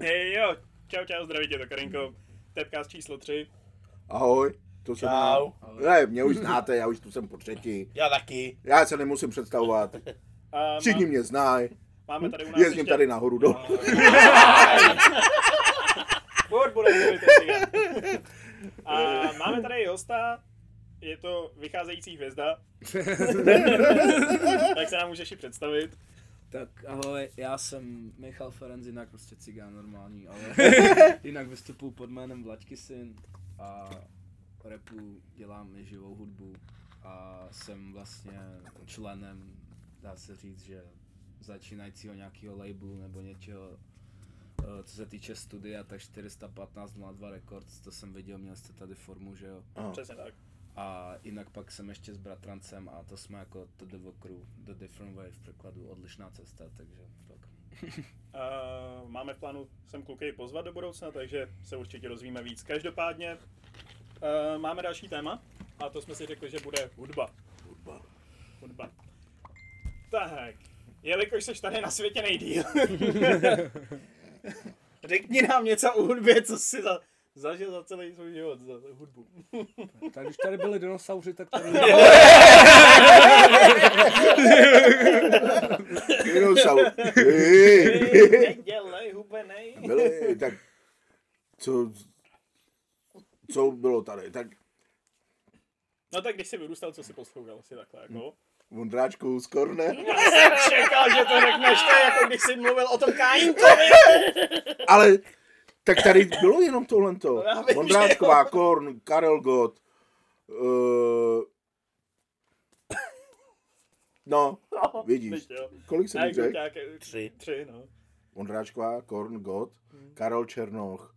Hej jo, čau čau, zdraví tě to Karinko. Tepcast číslo 3. Ahoj, to jsem Čau. já. Ne, mě už znáte, já už tu jsem po třetí. Já taky. Já se nemusím představovat. A Všichni má, mě znají. máme tady u nás Jezdím ještě... tady nahoru dolů. Furt bude mluvit ten cigán. A máme tady i hosta, je to vycházející hvězda. tak se nám můžeš i představit. Tak ahoj, já jsem Michal Ferenc, jinak prostě cigán normální, ale jinak vystupuji pod jménem Vlaďky syn a repu dělám i živou hudbu a jsem vlastně členem, dá se říct, že začínajícího nějakého labelu nebo něčeho, eh, co se týče studia, tak 415.02 Records, to jsem viděl, měl jste tady formu, že jo. Přesně tak. A jinak pak jsem ještě s bratrancem a to jsme jako The Devil Crew, The Different Way v překladu, odlišná cesta, takže tak. Uh, máme v plánu sem kluky pozvat do budoucna, takže se určitě dozvíme víc. Každopádně uh, máme další téma a to jsme si řekli, že bude hudba. Hudba. Hudba. Tak, jelikož jsi tady na světě nejdíl, řekni nám něco o hudbě, co jsi za, zažil za celý svůj život, za, za hudbu. Tak když tady byli dinosauři, tak tady... Dinosaur. Hej. Nedělej hubenej. Byli, tak co, co bylo tady? Tak No tak když jsi vyrůstal, co jsi poslouchal, asi takhle jako. Vondráčku z Korne. Já jsem čekal, že to řekneš, to je jako když jsi mluvil o tom Kajinkovi. Ale tak tady bylo jenom tohle. No já vím, Vondráčková, Korn, Karel Gott. Uh, no, No, vidíš. Kolik jsem jako řekl? Tři. Tři, no. Vondráčková, Korn, Gott, Hmm. Karel Černoch,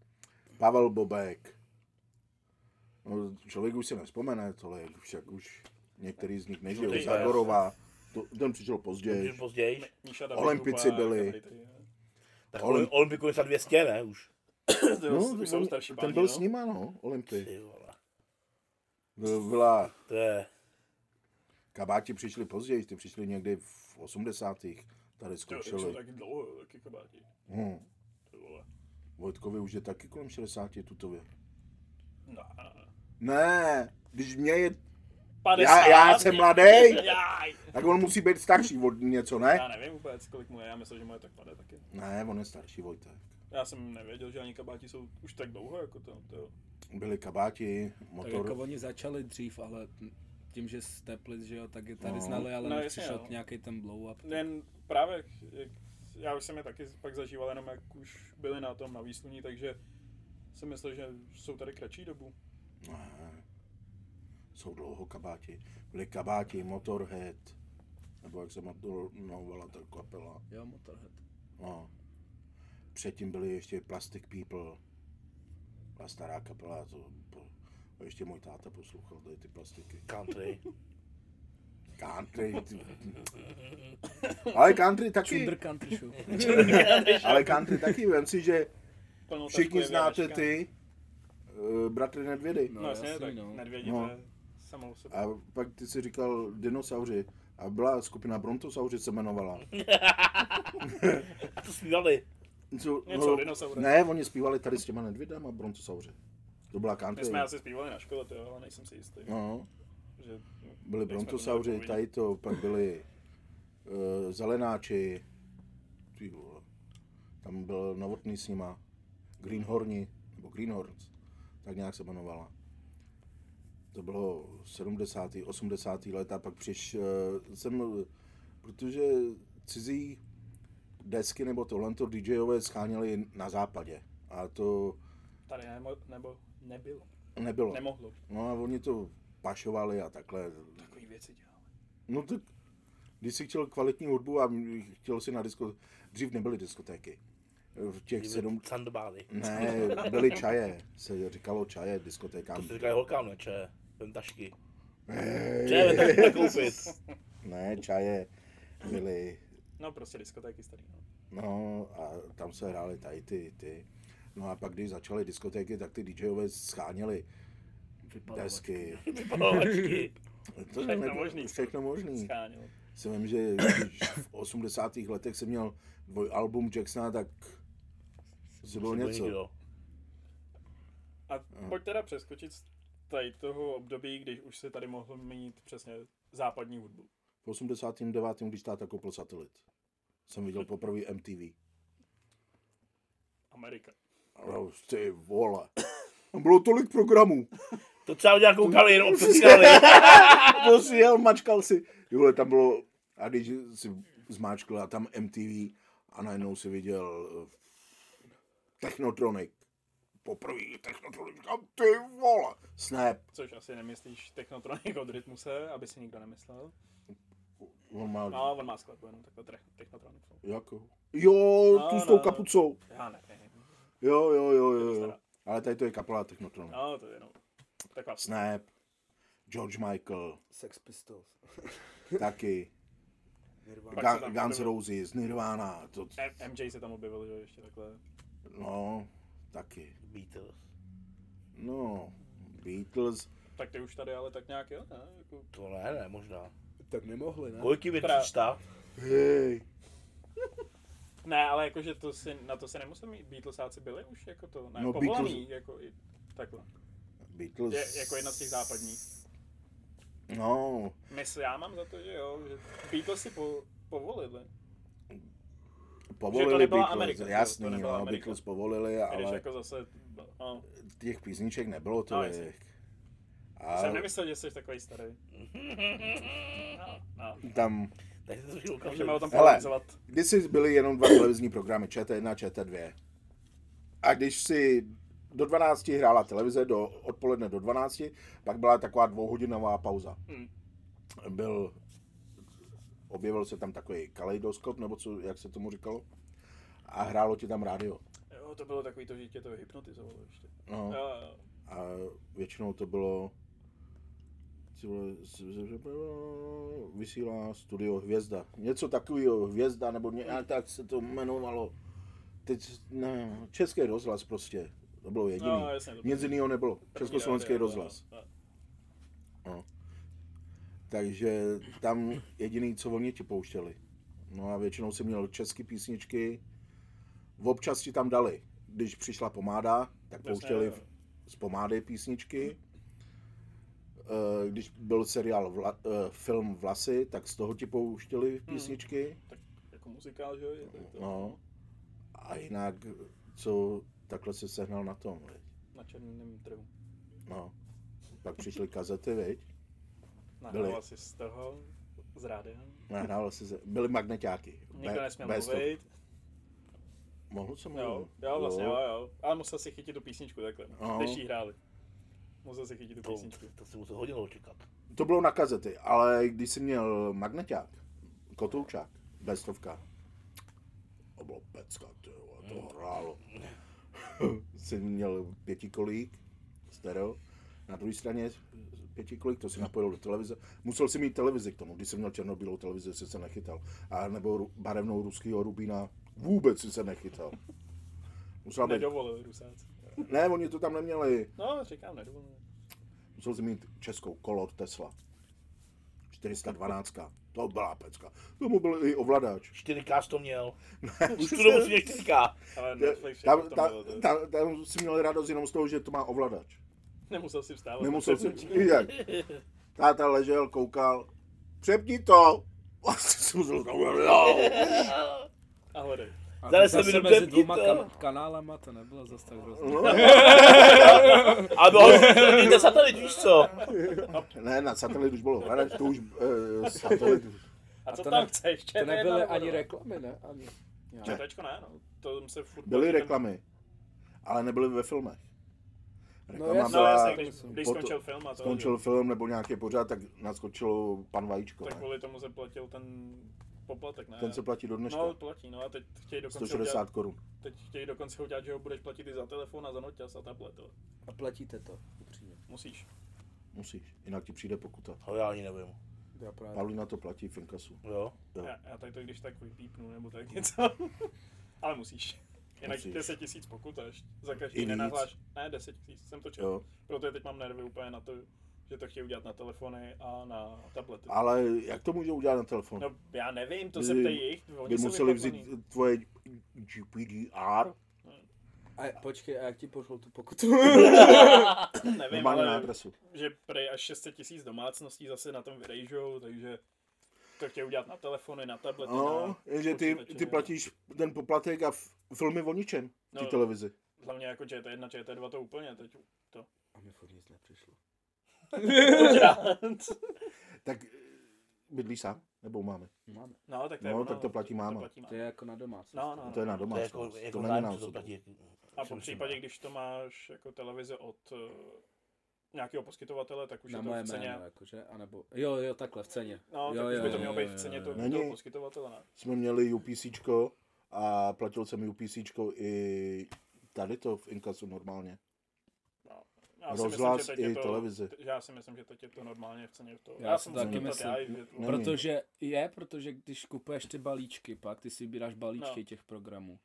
Pavel Bobek. No, člověk už si nespomene tolik, však už některý z nich. No, je Zagorová, to, ten přišel později. později. Olympici byli. Tak Olympiku je za 200, ne už. No, No, už jsou on- starší ten byl no. s nima, no, Olympy. Ty vole. Byl- Byla, To je... kabáti přišli později, ty přišli někdy v 80. tady Jo, ty jsou zkoušeli. taky dlouho, taky kabáti. Hmm. Ty vole. Vojtkovi už je taky kolem 60 tutově. No. Ne, když mě je, 50. já, já jsem mladý, tak on musí být starší od něco, ne? Já nevím vůbec, kolik mu je, já myslím, že mu je tak mladé taky. Ne, on je starší Vojtek. Já jsem nevěděl, že ani kabáti jsou už tak dlouho, jako to, to. Byli kabáti, Tak motor. jako oni začali dřív, ale tím, že Steplis, že jo, tak je tady No. znali, ale No, no, jasně, přišel no. nějaký ten blow up. Jen právě, jak, já už jsem je taky pak zažíval, jenom jak už byli na tom, na výsluní, takže jsem myslel, že jsou tady kratší dobu. Ne, jsou dlouho kabáti. Byli kabáti, Motorhead, nebo jak se jmenovala ta kapela. Jo, Motorhead. No. Předtím byli ještě Plastic People. Byla stará kapela, to, to, a ještě můj táta poslouchal tady ty plastiky. Country. Country. Ty, ale country taky. Chunder Country Show. Ale country taky, vem si, že všichni znáte ty uh, bratry Nedvědy. No, No, jasně, jasný, tak no. nedvědi, No. to je samou sobě. A pak ty si říkal dinosauři. A byla skupina Brontosauři se jmenovala. A to zpívali. Co, Něco o dinosaurech. Ne, oni zpívali tady s těma nedvědama Brontosauři. To byla My country. jsme asi zpívali na škole, to jo, ale nejsem si jistý. No, Že, byli Brontosauři, tady to, pak byli uh, Zelenáči. Ty vole. Tam byl Novotný s nima. Greenhorni, nebo Greenhorns, tak nějak se jmenovala. To bylo 70. 80. let a pak přišel jsem, protože cizí desky nebo tohle to DJové scháněli na západě. A to Tady nemo, nebo nebylo. nebylo. Nemohlo. No a oni to pašovali a takhle. Takový věci dělali. No tak, když si chtěl kvalitní hudbu a chtěl si na disko, dřív nebyly diskotéky. V těch sedm, Sandbály. ne, byly čaje, se říkalo čaje To diskotékám. si říkají holkám, ne, če. Vem tašky. Tašky nakoupit. Ne, čaje byly, No prostě diskotéky starý, no. No a tam se hrály tady ty, ty. No a pak, když začaly diskotéky, tak ty DJové scháněli desky. Vypalovačky. To Všechno možný. Všechno možný. Scháněl. Si vím, že když v 80. letech jsem měl dvoj album Jacksona, tak Jestli bylo něco. nikdo. A pojď teda přeskočit z tady toho období, když už se tady mohl mít přesně západní hudbu. V 89. když táta koupil satelit, jsem viděl poprvé MTV. Amerika. No, ty vole. Tam bylo tolik programů. To třeba udělal koukali jenom. To si jel, mačkal si. Vole, tam bylo, a když si zmáčkl a tam MTV a najednou si viděl eh, Technotronic. Poprvé Technotronic, říkám, ty vole. Snap. Což asi nemyslíš Technotronic od Rytmuse, aby si nikdo nemyslel. On má, No, on má skladbu jenom takhle Technotronic. jako? Jo, No, tu s no. tou kapucou. Já nevím. Jo, jo, jo, jo, jo. Ale tady to je kapela Technotronic. No, to je jenom taková Snap. George Michael, Sex Pistols. taky. Tam Guns Roses, Nirvana, to, M- MJ se tam objevil, že jo, ještě takhle. no, taky. Beatles. No, Beatles, Tak ty už tady ale tak nějak jo, ne? Jako, To ne, ne, možná. Tak nemohli, ne? Kolik mi Pra- přečta? hej, ne, ale jakože to si, na to se nemusel mít, Beatlesáci byli už jako to, ne, No, no, povolaný, Beatles- jako i takhle. Beatles. Je, jako jedna z těch západních. No, Mysl, já mám za to, že jo, že Beatles si po, povolili. povolili nebyla Beatles, Amerika, to- jasný, to nebyla no, Amerika. Beatles povolili, Ale... Když ale jako zase, no, těch písniček nebylo No, tolik. jasně. A jsem nemyslel, že jsi takový starý. No, no. tam, Tak to Můžeme o tom Hele. kdysi byly jenom dva televizní programy, ČT1 a ČT2. A když si do 12 hrála televize, do odpoledne do 12, pak byla taková dvouhodinová pauza. Hmm. Byl, objevil se tam takový kaleidoskop, nebo co, jak se tomu říkalo, a hrálo ti tam rádio. Jo, to bylo takový to, že tě to hypnotizovalo ještě. No. Jo, jo. A většinou to bylo ty vole, z- vysílá studio Hvězda. Něco takového, Hvězda, nebo nějak tak se to jmenovalo. Teď, ne, Český rozhlas prostě. To bylo jediný. No, jasně, to Nic jiného nebylo. Československý rádio, rozhlas. no. Takže tam jediný, co oni ti pouštěli. No a většinou si měl české písničky. Občas ti tam dali. Když přišla pomáda, tak pouštěli v- z pomády písničky. Eh, Když byl seriál Vla, eh, film Vlasy, tak z toho ti pouštěli písničky. Tak jako muzikál, že jo? to- No. A jinak, co takhle se sehnal na tom, viď? Na černém trhu. No. Pak přišly kazety, viď? Nahrál Byly. asi z toho, z rádia. Nahrál si se, byly magneťáky. Nikdo nesměl mluvit. Mohl jsem Jo, mluvit. jo, vlastně, jo, jo. Ale musel si chytit tu písničku takhle, No. když jí hráli. Musel si chytit tu To, písničku. to se mu to hodilo čekat. To bylo na kazety, ale když jsi měl magneťák, kotoučák, bestovka, to bylo pecka, ty vole, to hrálo. jsi měl pětikolík, stereo, na druhé straně pětikolík, to si napojil do televize. Musel si mít televizi k tomu, když jsem měl černobílou televizi, si se nechytal. A nebo barevnou ruskýho rubína, vůbec si se nechytal. Musel být... Nedovolili Rusáci. Ne, oni to tam neměli. No, říkám, nedovolili. Musel jsem mít českou kolor Tesla. 412. To byla pecka. Tomu byl i ovladač. 4K jsi to měl. Už tu dobu si měl 4K. Ale Netflix Tam, tam, tam, tam, tam, tam, tam si měl radost jenom z toho, že to má ovladač. nemusel si vstávat. Nemusel si... Jak? Táta ležel, koukal. Přepni to! A hledej. A Zase to zase minut mezi pět dvěma to. kan- kanálama to nebylo zase tak hrozné. No. A bylo jde satelit, víš co? Ne, na satelit už bylo ovladač, to už uh, satelit. A co to tam ne- chceš? To ČT1 nebyly nebo ani no? reklamy, ne? Ani. Jo. ČTčko ne, no. To se furt... Byly ten- reklamy, ale nebyly ve filmech. Reklama jasně. No byla, jasně, když, když potom- skončil film a to, skončil film nebo nějaký pořád, tak naskočilo pan Vajíčko. tak ne? kvůli tomu se platil ten poplatek, ne? Ten se platí do dneška. No, platí, no a teď chtějí dokonce 160 udělat, korun. teď chtějí dokonce udělat, že ho budeš platit i za telefon a za noťas a tablet, jo. A platíte to, upřímně. Musíš. Musíš, jinak ti přijde pokuta. No já ani nevím. Já právě. Paulina to platí v inkasu. Jo? Jo. Já, já tak to když tak vypípnu nebo tak něco. Ale musíš. Jinak Musíš. 10 tisíc pokut až za každý nenahláš. Ne, 10 tisíc, jsem to četl. Jo. Proto je teď mám nervy úplně na to, že to chtějí udělat na telefony a na tablety. Ale jak to můžou udělat na telefon? No, já nevím, to se ptej jich. Oni By museli vzít tvoje GPDR A počkej, a jak ti pošlou tu pokutu? Nevím, Normálně na ale adresu. že prej až 600 tisíc domácností zase na tom vyrejžou, takže to chtějí udělat na telefony, na tablety, No, na jenže ty, ty platíš ten poplatek a f- filmy o ničem No. televizi. Hlavně jako ČT1, ČT2 to úplně teď to. A mi furt nic nepřišlo. Tak eh, bydlíš sám? Nebo máme? Máme. no, tak to, No, ono, tak to platí máma. platí To je jako na domácnost. No, no, no. To je na To je domácnost. jako, to jako není na to osobu. platí. A po případě, když to máš jako televize od uh, nějakého poskytovatele, tak už Na je to v ceně. jméno, jakože, anebo, jo, jo, takhle, v ceně. No, jo, tak už jo, by to mělo jo, být v ceně jo, to, jo. Není. toho poskytovatele, ne? Jsme měli UPC a platil jsem UPC i tady to v inkasu normálně. Já si Rozhlas myslím, i to, televizi. Já si myslím, že teď je to normálně v ceně v to. Já si jsem taky myslím. já, že to-. Protože je, protože když kupuješ ty balíčky pak, ty si vybíráš balíčky No. těch programů,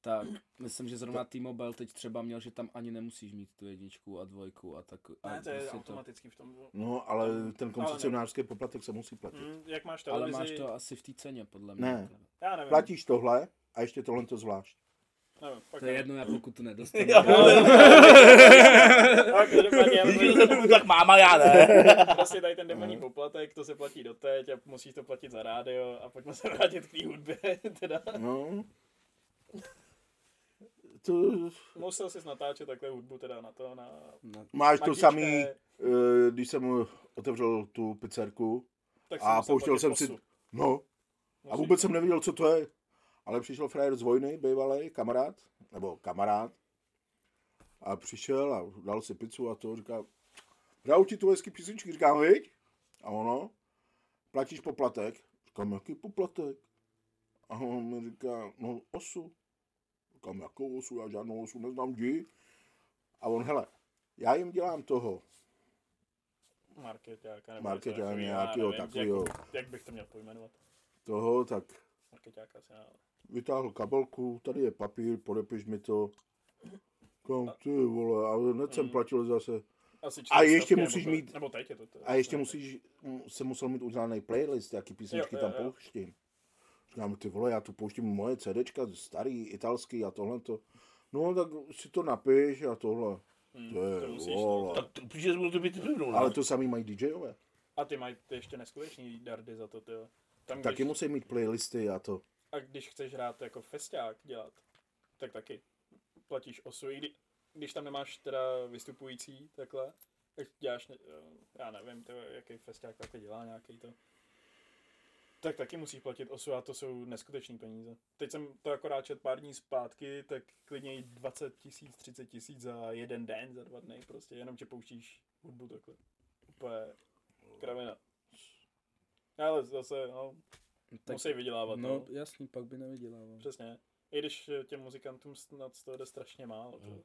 tak myslím, že zrovna T-Mobile teď třeba měl, že tam ani nemusíš mít tu jedničku a dvojku a tak. A Ne, to je prostě automaticky v tom. No, ale ten koncesionářský poplatek se musí platit. Mm, jak máš Ale televizi, máš to asi v té ceně, podle mě. Ne. já nevím. Platíš tohle a ještě tohle to zvlášť. Nevím, pak To je jedno, já pokud to nedostanu. Jo. Tak, tak máma, já ne. prostě tady ten demonní poplatek, to se platí doteď a musíš to platit za rádio a pojďme se vrátit k té hudbě, teda. No. To, Musel jsi natáčet takhle hudbu teda na to, na... No, máš to samý, eh, když jsem otevřel tu pizzerku tak a pouštěl jsem si, no, a vůbec jsem nevěděl, co to je. Ale přišel frajer z vojny, bývalý kamarád, nebo kamarád, a přišel a dal si pizzu a to říká, hraju ti tu hezký písničky, říkám, viď? A ono, platíš poplatek? Říkám, jaký poplatek? A on mi říká, no osu. Říkám, jakou osu, já žádnou osu neznám, jdi. A on, hele, já jim dělám toho, Marketáka nějakýho nevím, takovýho. Jak, jak, bych to měl pojmenovat? toho, tak Marketáka asi, ale... vytáhl kabelku, tady je papír, podepiš mi to. Kam ty vole, a hned jsem Mm. platil zase. A ještě musíš nebo, mít- Nebo teď je to. to A ještě musíš, jsem musel mít udělaný playlist, jaký písničky Jo, tam jo, jo. pouštím. Říkám, ty vole, já tu pouštím moje CDčka, starý, italský a tohle to. No tak si to napiš a tohle. Hmm, To je, to musíš, vole. Tak to- to být prvnou, Ale to samý mají DJové. A ty mají ty ještě neskutečný dardy za to, ty jo. Tam, Taky když, musí mít playlisty a to. A když chceš hrát jako festiák dělat, tak taky platíš osu. I kdy, když tam nemáš teda vystupující takhle, tak děláš, ne- já nevím, to, jaký festiák taky dělá nějaký to. Tak taky musíš platit osu a to jsou neskutečné peníze. Teď jsem to akorát čet pár dní zpátky, tak klidně i 20 tisíc, 30 tisíc za jeden den, za dva dny, prostě jenom tě pouštíš hudbu takhle. Úplně kravina. Ale zase, no, tak, musí vydělávat, no no. jasný, pak by nevydělával. Přesně. I když těm muzikantům snad toho jde strašně málo. To.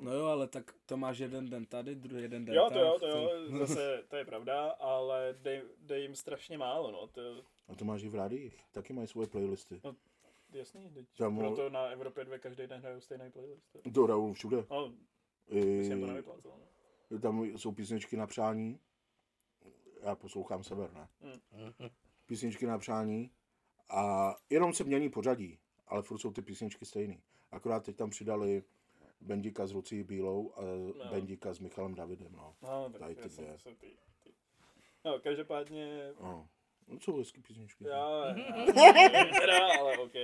No jo, ale tak to máš jeden den tady, druhý jeden den Jo, tam. to jo, to jo, zase to je pravda, ale dej, dej jim strašně málo, no. To, A to máš i v rádiích. Taky mají svoje playlisty. jasný, teď Tam- proto na Evropě 2 každý den hrajou stejný playlist. to- To hrajou všude. No, to I, nevyplácelo. No. tam jsou písničky na přání. Já poslouchám sever, ne? Mhm. Písničky na přání. A jenom se mění pořadí, ale furt jsou ty písničky stejný. Akorát teď tam přidali Bendika s Lucí Bílou a No. Bendika s Michalem Davidem, no. No, tak Tady ty dvě. ty, ty. No, každopádně, no. No, jsou hezký písničky. já, já teda, ale OK.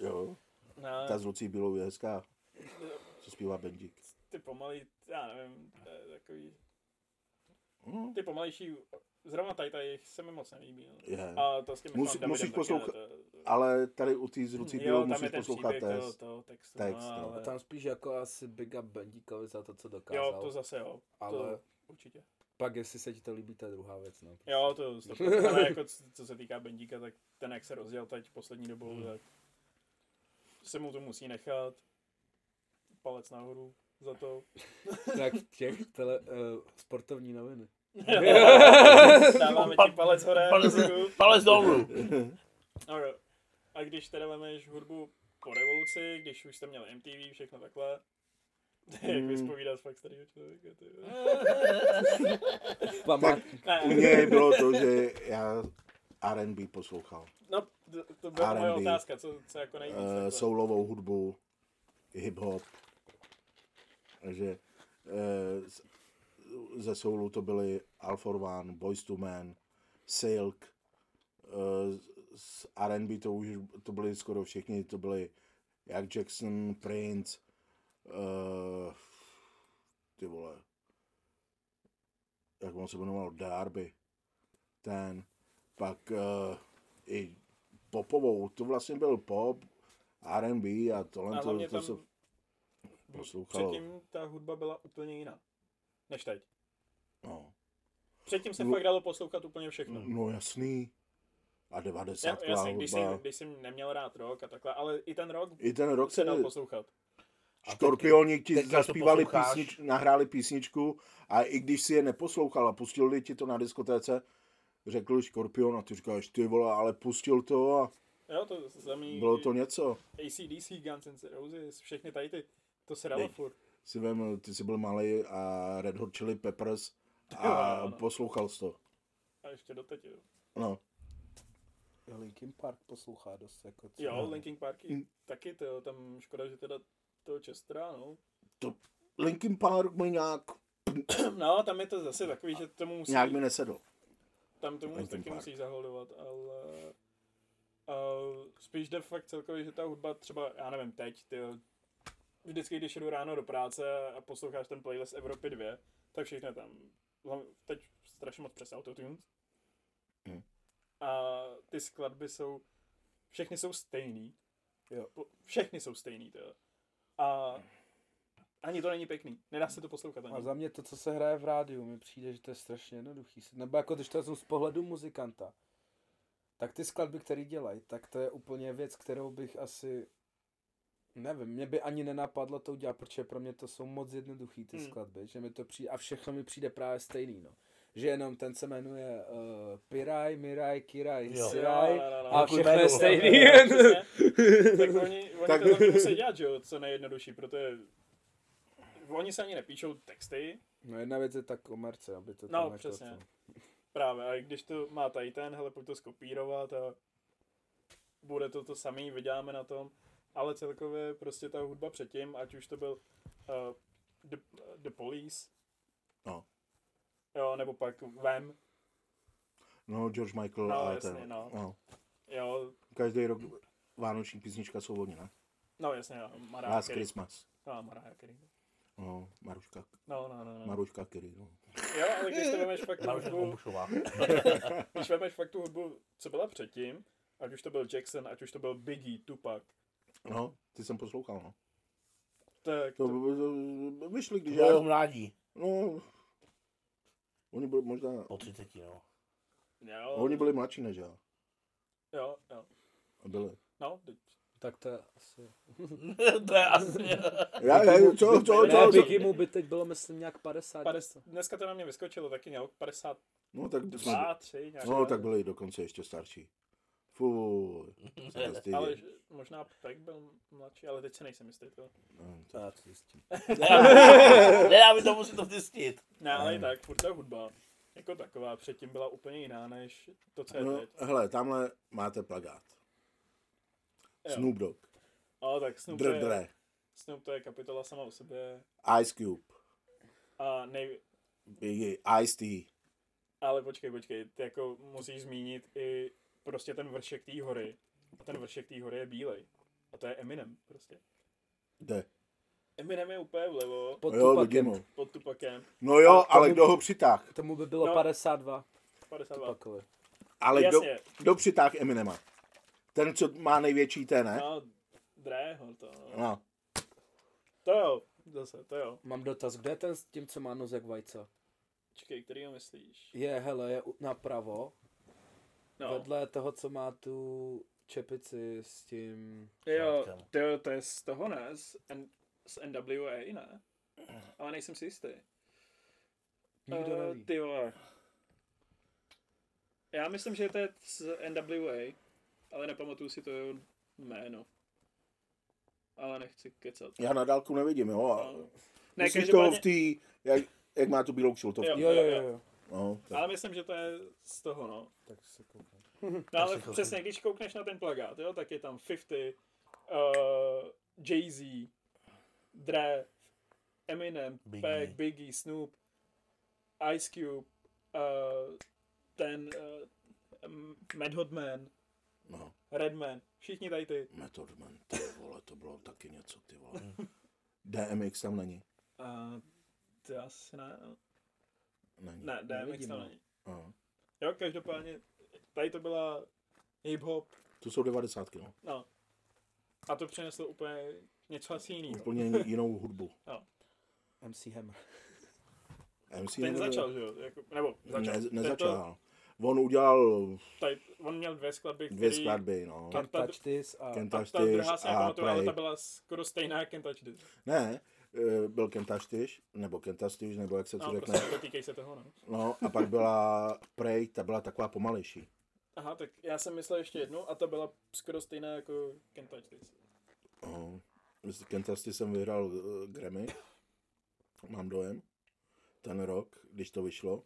Jo. No, Ta s Lucí Bílou je hezká. Co zpívá Bendik. ty pomalý, já nevím, to je takový, No, ty pomalejší, zrovna tady tady se mi moc nelíbí. No. je. A to s tím Musí- musíš poslouchat- to- to- Ale tady u té tam je musíš poslouchat příběh text. toho textu, Text, no, no. ale... A tam spíš jako asi Big Up Bandíkovi za to, co dokázal. Jo, to zase jo, ale to určitě. pak jestli se ti to líbí, to je druhá věc. No. Jo, to stop. Ale jako co, co se týká Bendíka, tak ten jak se rozděl teď poslední dobou, Hmm. tak se mu to musí nechat. Palec nahoru za to. tak těch tele, uh, sportovní noviny. Dáváme ti palec hore. Palec-. Palec dolů. A když teda vemeš hudbu po revoluci, když už jste měli MTV, všechno takhle, jak Hmm. vyspovídat fakt starého člověka, ty. jo. Památ, U Ne, mě bylo to, že já R&B poslouchal. no, to, to byla moje otázka, co, co jako nejvíc. Uh, soulovou hudbu. hip-hop. Takže eh, z- ze soulu to byly Alfor One, Boys to Men, Silk, eh, z R&B to už to byly skoro všichni, to byly jak Jackson, Prince, eh, ty vole, jak on se jmenoval, Darby, ten, pak eh, i popovou, to vlastně byl pop, R&B a tohle A to, to tam se poslouchalo. předtím ta hudba byla úplně jiná, než teď. No. Předtím se No. fakt dalo poslouchat úplně všechno. no jasný. A Ja, 90 jasně, když hudba. jsem, když jsem neměl rád rock a takhle, ale i ten rock I ten rok se dal poslouchat. A Škorpioni ti zaspívali písnič, nahráli písničku a i když si je neposlouchal a pustili ti to na diskotéce, řekl Škorpion a ty říkáš, ty vole, ale pustil to a Jo, to samý bylo to něco. ACDC, Guns N' Roses, všechny tady ty, to se dalo furt. Si vem, ty jsi byl malý a Red Hot Chili Peppers Jo, a no, no. poslouchal jsi to. A ještě doteď, jo. No, Linkin Park poslouchá dost jako co- Jo, Linkin Parky Mm. taky, to tam škoda, že teda toho Chestera, no. to Linkin Park mi nějak, No, tam je to zase takový, že tomu musí, nějak mi nesedl. tam tomu Linkin taky Park. musí zaholdovat, ale uh, spíš jde fakt celkově, že ta hudba třeba, já nevím, teď, ty vždycky, když jdu ráno do práce a posloucháš ten playlist Evropy 2, tak všechno tam, teď strašně moc přes autotunes. Hmm. A ty skladby jsou, všechny jsou stejný. Jo. Všechny jsou stejný, to A ani to není pěkný. Nedá se to poslouchat ani. A za mě to, co se hraje v rádiu, mi přijde, že to je strašně jednoduchý. Nebo jako když to z pohledu muzikanta, tak ty skladby, které dělají, tak to je úplně věc, kterou bych asi, nevím, mě by ani nenapadlo to udělat, protože pro mě to jsou moc jednoduchý ty Hmm. skladby, že mi to přijde, a všechno mi přijde právě stejný, no. Že jenom ten se jmenuje uh, Piraj, Miraj, Kiraj, Jo. Siraj Jo, a všechno je stejný. Tak oni, oni Tak- to musí dělat, že jo, co nejjednodušší, protože oni se ani nepíšou texty, no jedna věc je ta komerce, aby to No, tam jako přesně. to- právě, a když to má tady ten, hele, pojď to skopírovat a bude to to samý, vyděláme na tom, ale celkově prostě ta hudba předtím, ať už to byl uh, the, the Police, No. jo, nebo pak Vem, No, George Michael No, a jasně, ten. no. No. jo, Každý rok vánoční písnička jsou oni, ne? no jasně, no, Mariah Last Carey. Christmas. No, Mariah Carey. No, Maruška, No, no, no, no. Maruška Kerry, no. Jo, ale když to vemeš fakt tu Maruška hudbu, když vemeš fakt tu hudbu, co byla předtím, ať už to byl Jackson, ať už to byl Biggie, Tupac, No, ty jsem poslouchal, no. tak To, to, to vyšli, když Jo, jo, já... mládí. No, oni byli možná... Po 30, no. jo, Oni byli mladší než já. jo, jo, A byli. no, teď, Tak to je asi... to je asi... Já, já, co, co, Ne, co, co? Biggie mu by teď bylo, myslím, nějak 50. 50, dneska to na mě vyskočilo taky nějak 52, No, tak, jsme, 3, nějak no, tak byli dokonce ještě starší. Fuj. nestydí. ale možná Peck byl mladší, ale teď se nejsem jistý to. No, to- Já to zjistím. Nedá mi to, musím to zjistit. Ne, ale i tak, furt ta hudba, jako taková, předtím byla úplně jiná, než to, co je No, teď. hele, tamhle máte plagát. Jo. Snoop Dogg, Ale tak Snoop, to Dr. je, Dre, Snoop to je kapitola sama o sobě Ice Cube, a nej, Biggie, Ice-T. Ale počkej, počkej, ty jako musíš zmínit i prostě ten vršek té hory. A ten vršek té hory je bílej. A to je Eminem prostě. Jde. Eminem je úplně vlevo, Pod Jo, Tupakem. pod Tupakem, No jo, A ale kdo ho přitáh? Tomu by bylo No. 52 52. Tupakovi. Ale kdo, Jasně, kdo přitáh Eminema? Ten, co má největší ten, ne? no, Dreho to, no. No. To jo, zase, to jo. Mám dotaz, kde je ten s tím, co má nos jak vajce? Čekej, který ho myslíš? Je, hele, je napravo, No, vedle toho, co má tu čepici s tím... jo, to, to je z toho ne, z, N, z NWA, ne? Ale nejsem si jistý. Nikdo Eh, neví. Ty vole. Já myslím, že to je z NWA, ale nepamatuju si to jeho jméno. Ale nechci kecat. Já na dálku nevidím, jo. A No. Ne, Myslíš toho v té, jak, jak má tu bílou kšiltovku. Jo. Jo, jo, jo. jo. No, tak. ale myslím, že to je z toho, no. Tak se koukám. No ale přesně, když koukneš na ten plagát, jo, tak je tam 50, uh, Jay-Z, Dre, Eminem, Biggie. Pac, Biggie, Snoop, Ice Cube, uh, ten uh, Mad Man, No, Redman, všichni tady ty. Method Man, ty vole, to bylo taky něco, ty vole. DMX tam není. Uh, to asi ne, no. Není. ne, DMX Nevidím, tam no. není. Aha. Jo, každopádně, tady to byla hip-hop, To jsou devadesátky, no. no. A to přineslo úplně něco asi jiného. Úplně jinou hudbu. MC Hammer. MC Ten Hammer začal, že jo? Jako, nebo začal. Ne, nezačal. On udělal Tady, on měl dvě skladby, dvě který- skladby, no. Ta- Can't ta- touch this a... Can't A Touch ta druhá This a nepamatuju, ale Pray. ta byla skoro stejná jak Can't Touch This. Ne, eh, byl Kentaštiš, nebo Kentastiš, nebo jak se to No, řekne. prostě se toho, no. No a pak byla Prey, ta byla taková pomalejší. Aha, tak já jsem myslel ještě jednu a ta byla skoro stejná jako Touch This. No. S Kentasti jsem vyhrál uh, Grammy, mám dojem, ten rok, když to vyšlo.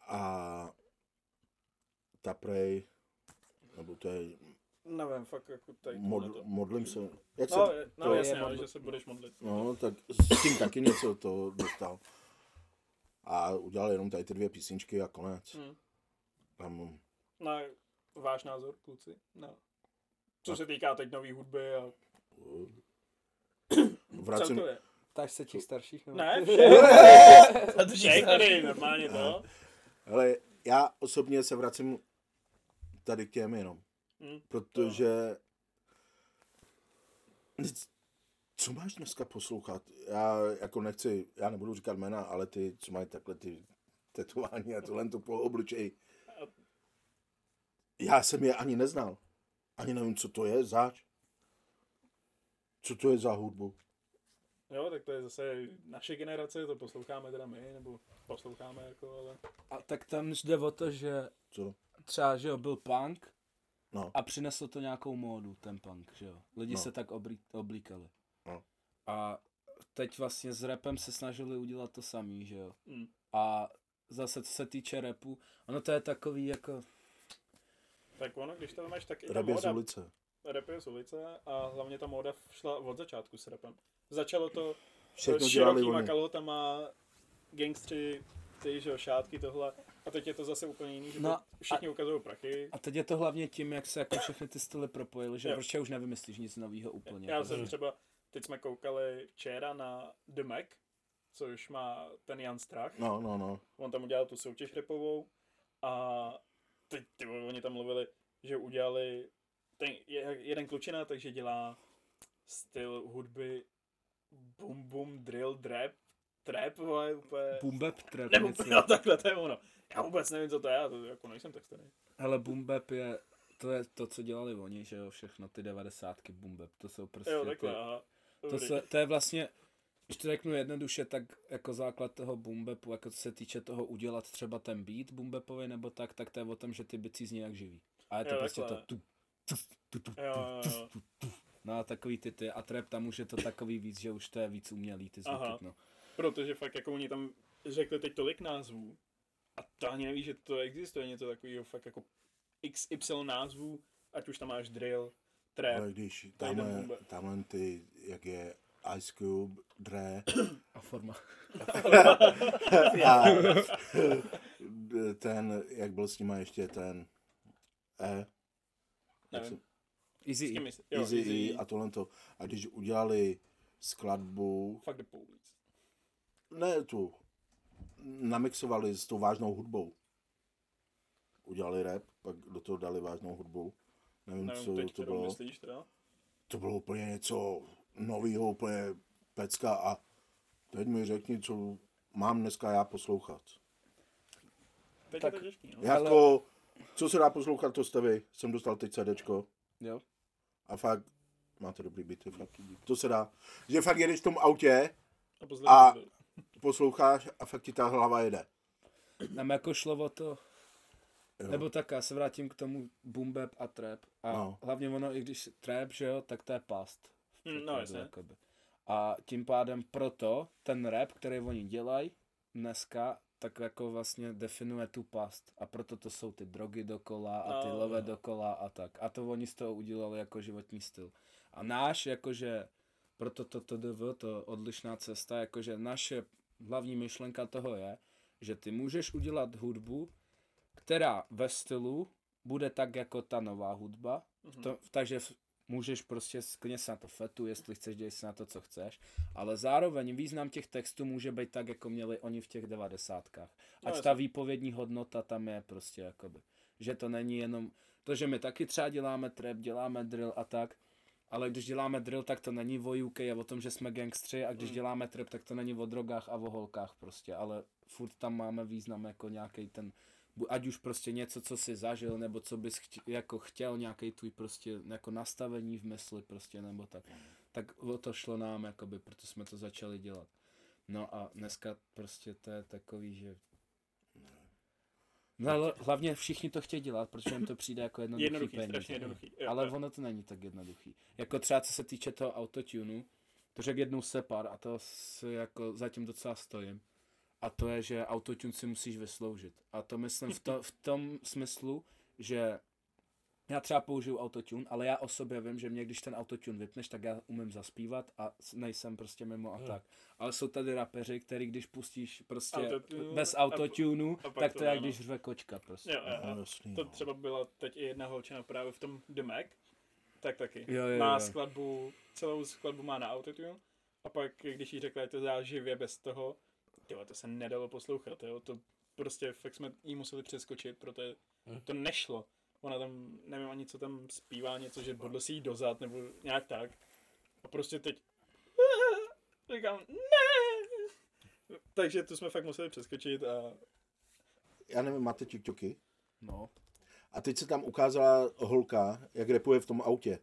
A ta Prey, nebo to je, Nevím, fakt jako tady mod, tohleto. modlím se, jak se, No, no to- jasně, je ale modl- že se budeš modlit. no, tak s tím taky něco to dostal. A udělal jenom tady ty dvě písničky a konec. Hm. Tam, Na váš názor, kluci? No. Co se týká teď nový hudby a vracím. Ptáš se těch starších? Nebo? Ne, A to všech tady normálně to. Ale já osobně se vracím tady k těm jenom. Protože co máš dneska poslouchat? Já jako nechci, já nebudu říkat jména, ale ty, co mají takhle ty tetování a tohle to po obličeji. Já jsem je ani neznal. Ani nevím, co to je zač. Co to je za hudbu? Jo, tak to je zase naše generace, to posloucháme teda my, nebo posloucháme jako, ale... A tak tam jde o to, že Co? třeba, že jo, byl punk No. a přinesl to nějakou módu, ten punk, že jo. Lidi No. se tak oblí, oblíkali. No. A teď vlastně s rapem se snažili udělat to samý, že jo. Hm. A zase co se týče rapu, ono to je takový jako, Tak ono, když to máš, tak i ta Rap je z móda, ulice. rap je z ulice a hlavně ta móda šla od začátku s rapem. Začalo to Všechno s širokýma kalhotama, gangstři, ty, že jo, šátky, tohle. A teď je to zase úplně jiný, že No, no, všichni ukazují prachy. a teď je to hlavně tím, jak se jako všechny ty styly propojily, že prostě už nevymyslíš nic nového úplně. Já jsem třeba, teď jsme koukali včera na The Mac, což má ten Jan Strach. No, no, no. On tam udělal tu soutěž repovou a teď ty, oni tam mluvili, že udělali ten je- jeden klučina, takže dělá styl hudby boom boom drill drap trap, vole, úplně... Boom bap trap Nebo něco. jo, takhle, to je ono. Já vůbec nevím, co to je, já to jako nejsem tak starý. Hele, boom bap je, to je to, co dělali oni, že jo, všechno ty devadesátky boom bap, to jsou prostě Jo, ty, takhle, aha. to, se, to je vlastně, když to řeknu jednoduše, tak jako základ toho boom bapu, jako co se týče toho udělat třeba ten beat boom bapový nebo tak, tak to je o tom, že ty bicí zní jak živý. A je to Jo, prostě takhle. to tu, tu, tu, tu, Jo, jo, jo. no a takový ty ty, a trap tam už je to takový víc, že už to je víc umělý ty zvuky, Aha. no. Protože fakt jako oni tam řekli teď tolik názvů a to ani neví, že to existuje něco takového fakt jako XY názvů, ať už tam máš drill, trap, Ale když Tady ten tamhle, tamhle ty, jak je Ice Cube, Dre, A forma. a ten, jak byl s nima ještě ten E, nevím, Easy. E. Easy Easy E a tohle to. A když udělali skladbu, Fuck the police. ne tu, namixovali s tou vážnou hudbou. Udělali rap, pak do toho dali vážnou hudbu. Nevím, Nevím, co teď, to bylo. myslíš teda? To bylo úplně něco nového, úplně pecka a teď mi řekni, co mám dneska já poslouchat. Teď Tak- je to těžký, no. Jako, co se dá poslouchat, to jste vy. Jsem dostal teď CDčko Jo. a fakt máte dobrý byty, fakt. To se dá. Že fakt jedeš v tom autě, A, A-. posloucháš a fakt ti ta hlava jede. Nám jako šlo o to, Jo. nebo tak, já se vrátím k tomu boom bap a trap. A No. hlavně ono, i když trap, že jo, tak to je past. Hm, no, jasně. jakoby. A tím pádem proto ten rap, který oni dělají dneska, tak jako vlastně definuje tu past. A proto to jsou ty drogy dokola a ty No, love no. dokola a tak. A to oni z toho udělali jako životní styl. A náš jakože proto to TDV, to odlišná cesta, jakože naše hlavní myšlenka toho je, že ty můžeš udělat hudbu, která ve stylu bude tak jako ta nová hudba, Mhm. to, takže v- můžeš prostě klidně se na to fetu, jestli chceš, děj si na to, co chceš, ale zároveň význam těch textů může být tak, jako měli oni v těch devadesátkách. No, Ať jasně. ta výpovědní hodnota tam je prostě jakoby. Že to není jenom to, že my taky třeba děláme trap, děláme drill a tak, ale když děláme drill, tak to není o UK a o tom, že jsme gangstři a když Mm. děláme trap, tak to není o drogách a o holkách prostě, ale furt tam máme význam jako nějaký ten, ať už prostě něco, co jsi zažil, nebo co bys chtě, jako chtěl, nějaký tvůj prostě jako nastavení v mysli prostě, nebo tak. Tak o to šlo nám, jakoby, proto jsme to začali dělat. No a dneska prostě to je takový, že No ale hlavně všichni to chtějí dělat, protože jim to přijde jako jednoduchý, Jednoduchý, peníze. jednoduchý. Jo, Ale jo. ono to není tak jednoduchý. Jako třeba co se týče toho autotunu, to řekl jednou Separ a to si jako zatím docela stojím. A to je, že autotune si musíš vysloužit. A to myslím v, to, v tom smyslu, že já třeba použiju autotune, ale já o sobě vím, že mě když ten autotune vypneš, tak já umím zaspívat a nejsem prostě mimo a Hmm. tak. Ale jsou tady rapeři, který když pustíš prostě Autotune bez autotunu, a tak to to je jak když řve kočka prostě. Jo, jo, jo. Jasný, To no. třeba byla teď i jedna holčina právě v tom The Mac, tak taky. Jo, jo, má jo. skladbu, celou skladbu má na autotune a pak, když jí řekla, že to dá živě bez toho, tyjo, to se nedalo poslouchat, jo, to prostě fakt jsme jí museli přeskočit, protože Hm. to nešlo. Ona tam, nevím ani co tam zpívá, něco, že bodl si jí dozad, nebo nějak tak. A prostě teď říkám, ne! Takže to jsme fakt museli přeskočit a Já nevím, máte TikToky? No. A teď se tam ukázala holka, jak repuje v tom autě.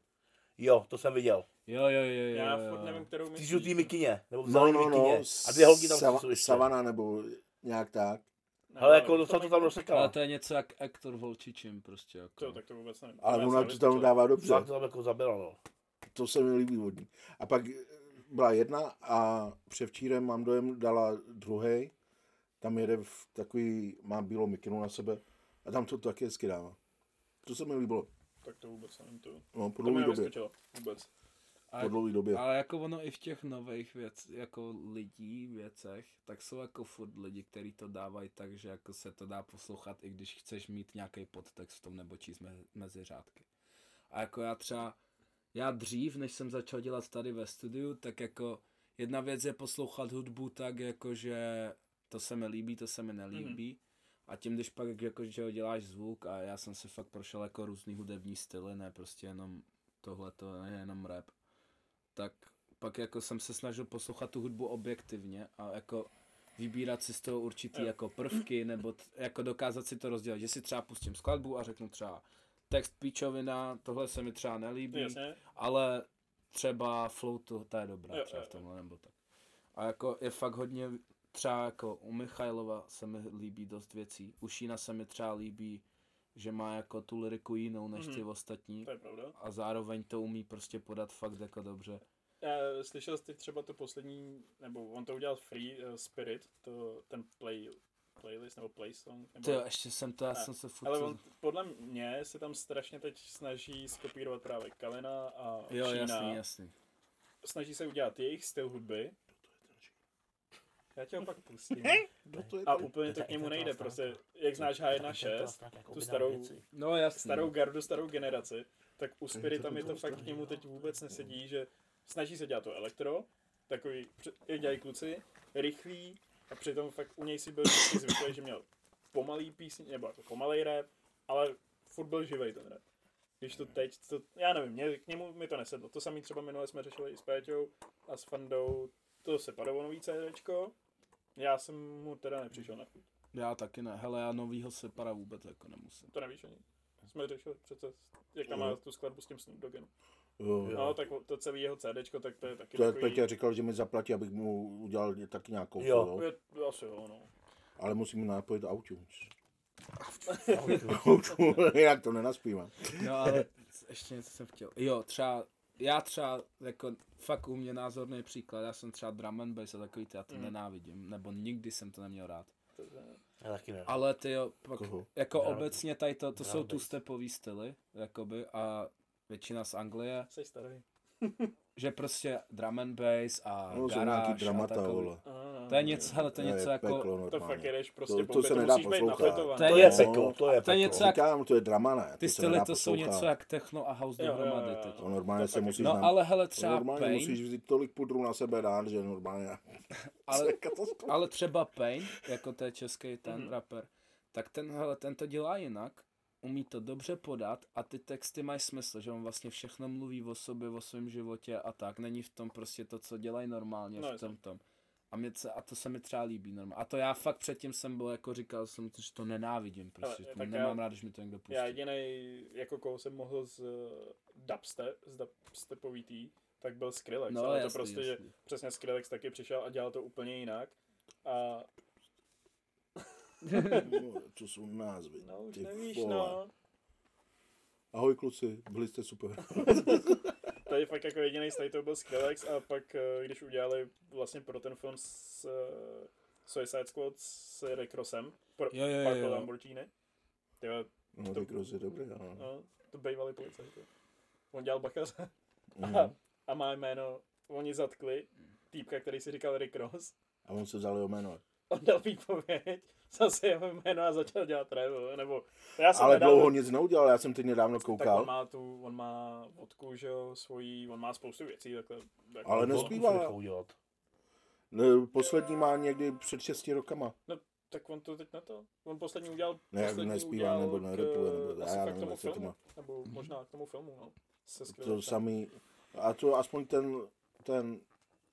Jo, to jsem viděl. Jo, jo, jo, jo. já furt nevím, kterou Ty myslíš. žlutý mikině, nebo v No, zelený no, mikině. no. A dvě holky tam Sava- jsou ještě. Savana nebo nějak tak. Ale jako docela to tam Ale rozsekala. to je něco jak Ektor Volčičím prostě jako. To, tak to vůbec nevím. Ale ona to tam dává dobře. Fakt to tam jako zabila, no. To se mi líbí od ní. A pak eh, byla jedna a převčírem mám dojem dala druhý. Tam jede v takový, má bílou mikinu na sebe a tam to taky hezky dává. To se mi líbilo. Tak to vůbec nevím, to, No, po to mi dlouhé době. nevyskočilo vůbec. A, Po dlouhé době. ale jako ono i v těch nových věc, jako lidí, věcech, tak jsou jako furt lidi, kteří to dávají tak, že jako se to dá poslouchat, i když chceš mít nějaký podtext v tom nebo číst me, mezi řádky. A jako já třeba, já dřív, než jsem začal dělat tady ve studiu, tak jako jedna věc je poslouchat hudbu tak, jako že to se mi líbí, to se mi nelíbí. A tím, když pak jako, že ho děláš zvuk a já jsem si fakt prošel jako různý hudební styly, ne prostě jenom tohle to ne jenom rap, tak pak jako jsem se snažil poslouchat tu hudbu objektivně a jako vybírat si z toho určitý jako prvky, nebo t- jako dokázat si to rozdělit, že si třeba pustím skladbu a řeknu třeba text píčovina, tohle se mi třeba nelíbí, Jasně, ale třeba flow to, ta je dobrá Jo, třeba v tomhle nebo tak. A jako je fakt hodně, třeba jako u Michailova se mi líbí dost věcí, u Šína se mi třeba líbí, že má jako tu liriku jinou než ty Mhm. ostatní to je pravda. a zároveň to umí prostě podat fakt jako dobře. Já, slyšel jste třeba to poslední, nebo on to udělal Free uh, Spirit, to, ten play, playlist nebo play song. Nebo, Ty jo, ještě jsem to, já Ne, jsem se furt... ale on podle mě se tam strašně teď snaží skopírovat právě Kalina a Jo, Šína. jasný, jasný. Snaží se udělat jejich styl hudby. Já tě ho pak pustím. Kdo to je A úplně to k němu nejde, prostě, jak znáš H1.6, tu starou, No jasný. starou gardu, starou generaci, tak u Spirita mi to fakt k němu teď vůbec nesedí, že snaží se dělat to elektro, takový, jak dělají kluci, rychlý, a přitom fakt u něj si byl zvyklý, že měl pomalý písně, nebo jako pomalej rap, ale furt byl živej ten rap. Když to teď, to, já nevím, mě, k němu mi to nesedlo. To samý třeba minule jsme řešili i s Péťou a s Fandou, to se padalo nový CDčko, já jsem mu teda nepřišel na chuť. Já taky ne. Hele, já novýho separa vůbec jako nemusím. To nevíš ani. Jsme řešili přece, jak tam má tu skladbu s tím Snoop Doggem. Jo. No, tak to celé jeho CDčko, tak to je taky To je, takový... Peťa říkal, že mi zaplatí, abych mu udělal taky nějakou Jo. flow, Je, asi jo, no. ale musím napojit iTunes. Jinak to nenaspívám. No ale ještě něco jsem chtěl. Jo, třeba, já třeba, jako fakt u mě názorný příklad, já jsem třeba drum and bass a takový ty, já to Mm. nenávidím, nebo nikdy jsem to neměl rád. To, je- Já taky ne. Ale ty jo, pak, jako Drum- obecně tady to, to drum jsou tu stepový styly, jakoby, a většina z Anglie, Jsi starý. že prostě drum and bass a No, garáž nějaký a takový. To je něco, hele, to je něco jako, peklo to fakt jedeš prostě to, to se nedá poslouchat. To je To je peklo, to je to je peklo. něco jak- Říkám, to je drama, ne? ty styly to jsou něco jak techno a house dohromady teď. To normálně To se musíš No ale hele to třeba normálně Pain, musíš vzít tolik pudru na sebe dát, že normálně... ale, ale třeba Pain, jako to je český ten Mhm. rapper, tak ten, hele, ten to dělá jinak, umí to dobře podat a ty texty mají smysl, že on vlastně všechno mluví o sobě, o svém životě a tak, není v tom prostě to, co dělají normálně No, v tom tom. A, mě, se- a to se mi třeba líbí normálně. A to já fakt předtím jsem byl, jako říkal jsem, že to nenávidím prostě, Ale, to tak nemám já- rád, když mi to někdo pustí. Já jediný, jako koho jsem mohl z uh, dubstep, z dubstepový tý, tak byl Skrillex, No, ale jasný, to prostě, že jasný. přesně Skrillex taky přišel a dělal to úplně jinak. A No, to jsou názvy. no už ty nevíš, vole. no. Ahoj kluci, byli jste super. Tady fakt jako jediný z to byl Skrillex a pak, eh, když udělali vlastně pro ten film s uh, Suicide Squad s Rick Rossem, pro Jo, jo, jo. Lamborghini, tyjo, No, tak Ross je dobrý, ano. no, to bývalý policajt. On dělal bachaře Mhm. a, a má jméno, oni zatkli týpka, který si říkal Rick Ross, A on se vzal jeho jméno. on dal výpověď, zase jeho jméno a začal dělat rap, nebo já jsem Ale nedávno- dlouho nic neudělal, já jsem teď nedávno tak on koukal. má tu, on má vodku, že jo, svojí, on má spoustu věcí, takhle. jako- Ale To nespívá. udělat. Ne, Poslední má někdy před 6 rokama. Tak on to teď na to. On poslední udělal. Ne, jak poslední nespívá, udělal nebo k, nerapuje, nebo- asi já nevím, tomu jak se to filmu. má. Nebo možná k tomu filmu, no. Se To samý. A to aspoň ten, ten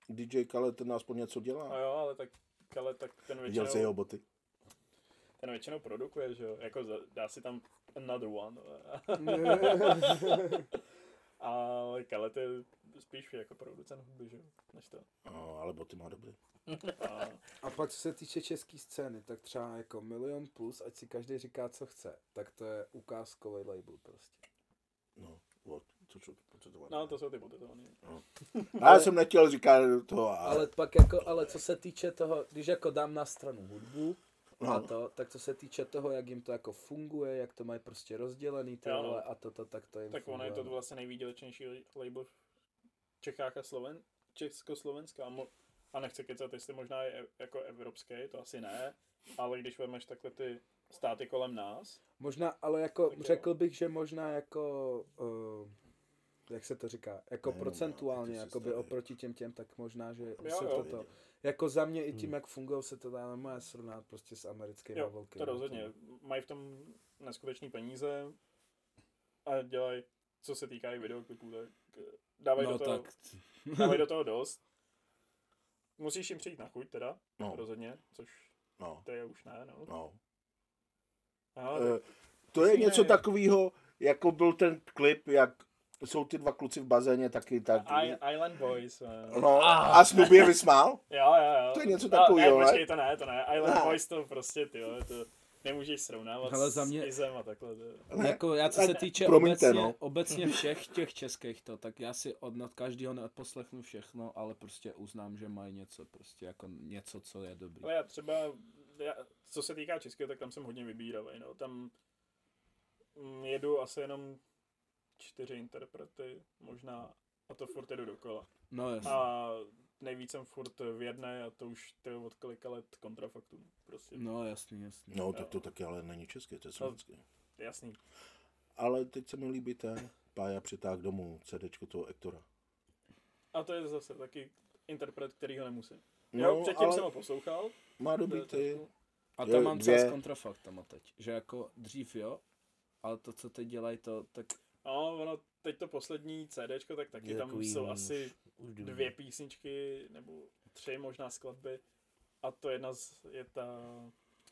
DJ Khaled, ten aspoň něco No dělá. jo, ale tak, ale tak ten Viděl jsi většinou, jeho boty. Ten většinou produkuje, že jo. Jako za- dá si tam another one. ale Kalet je spíš jako producent hudby, že jo, než to. No, ale boty má dobrý. A, A pak co se týče české scény, tak třeba jako Milion Plus, ať si každý říká, co chce, tak to je ukázkový label prostě. No, what, co, co, co to má? no, to jsou ty potetovaný. A já jsem nechtěl říkat to, ale, Ale pak jako, ale co se týče toho, když jako dám na stranu hudbu a no, to, tak co se týče toho, jak jim to jako funguje, jak to mají prostě rozdělený ty no. a to, to, tak to jim Tak ono je to vlastně nejvýdělečnější label v Čechách a Sloven, Československa. A, mo- a nechci kecat, jestli možná je jako evropský, to asi ne, ale když vezmeš takhle ty státy kolem nás, Možná, ale jako Tak jo. řekl bych, že možná jako, uh, jak se to říká, jako procentuálně, no, ty jsi jakoby oproti těm těm, tak možná, že Jo, se jo. to, to jako za mě i tím, jak fungují, se to dá nemůže srovnat prostě s americkými jo, velkými. to rozhodně, mají v tom neskutečný peníze a dělají, co se týká i videoklipů, tak eh, dávají, No do, toho, tak, dávají do toho dost. Musíš jim přijít na chuť teda, no, rozhodně, což no, to je už ne, no. no. Aha, Eh, tak, To je něco takového, jako byl ten klip, jak jsou ty dva kluci v bazéně taky tak. I- Island Boys. eh. No, a Snoopy je vysmál? Jo, jo, jo. To je něco A- takovýho, Ne, ne? počkej, to ne, to ne. Island Ne. Boys to prostě, ty jo, to nemůžeš srovnávat Hele, za mě- s Izem a takhle. Ne. jako já co se týče Promiňte, obecně, no. obecně všech těch českých to, tak já si od nad každého neposlechnu všechno, ale prostě uznám, že mají něco, prostě jako něco, co je dobrý. Ale já třeba, já, co se týká českého, tak tam jsem hodně vybíravý, no. Tam mm, jedu asi jenom čtyři interprety, možná, a to furt jedu dokola. No jasně. A nejvíc jsem furt v jedné a to už ty od kolika let kontrafaktu. Prostě, No jasný, jasný. No, tak to taky ale není české, to je slovenské. jasný. Ale teď se mi líbí ten Pája přitáh domů, CDčko toho Ektora. A to je zase taky interpret, který ho nemusím. No, jo, předtím ale jsem ho poslouchal. má dobrý ty. A tam mám třeba s kontrafaktama teď, že jako dřív jo, ale to, co teď dělají, to, tak No, ono, teď to poslední CDčko, tak taky tam takový jsou asi už dvě písničky, nebo tři možná skladby. A to jedna z, je ta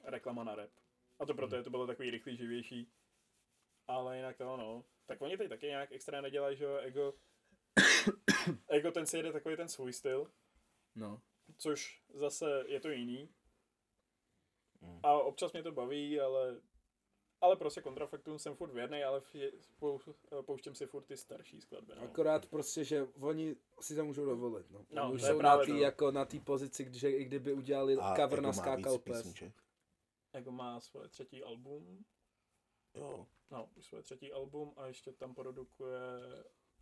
reklama na rap. A to proto je to bylo takový rychlý, živější. Ale jinak to ono. Tak oni teď taky nějak extra nedělají, že jo, Ego. Ego ten si jede takový ten svůj styl, no. což zase je to jiný. Mm. A občas mě to baví, ale ale prostě kontrafaktum jsem furt věrný, ale pou, pouštím si furt ty starší skladby. No. Akorát prostě, že oni si to můžou dovolit, no. No, už jsou na tý, to. jako na té pozici, že i kdyby udělali A cover Ego na má Skákal pes. má svoje třetí album, Jo. no, už svoje třetí album a ještě tam produkuje,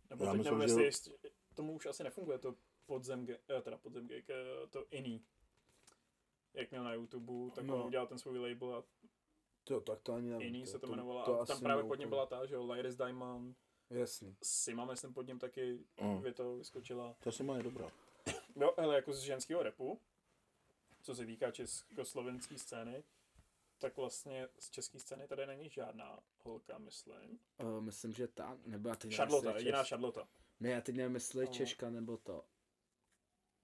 nebo Já teď myslím, nevím, že- jestli tomu už asi nefunguje to podzem, eh, teda podzem eh, to iný. Jak měl na YouTube, tak No. on udělal ten svůj label a To, tak to ani nevím. iný se to to, jmenovalo. to a tam právě pod ním byla ta, že jo, Lyris Diamond, Jasný. Sima, myslím, pod ním taky Mm. to vyskočila. To si má je dobrá. Jo, hele, jako z ženského repu, co se týká československé scény, tak vlastně z české scény tady není žádná holka, myslím. Uh, myslím, že ta, nebo já teď nevím, Šarlota, je jediná Šarlota. Ne, já teď nevím, jestli je No. Češka nebo to.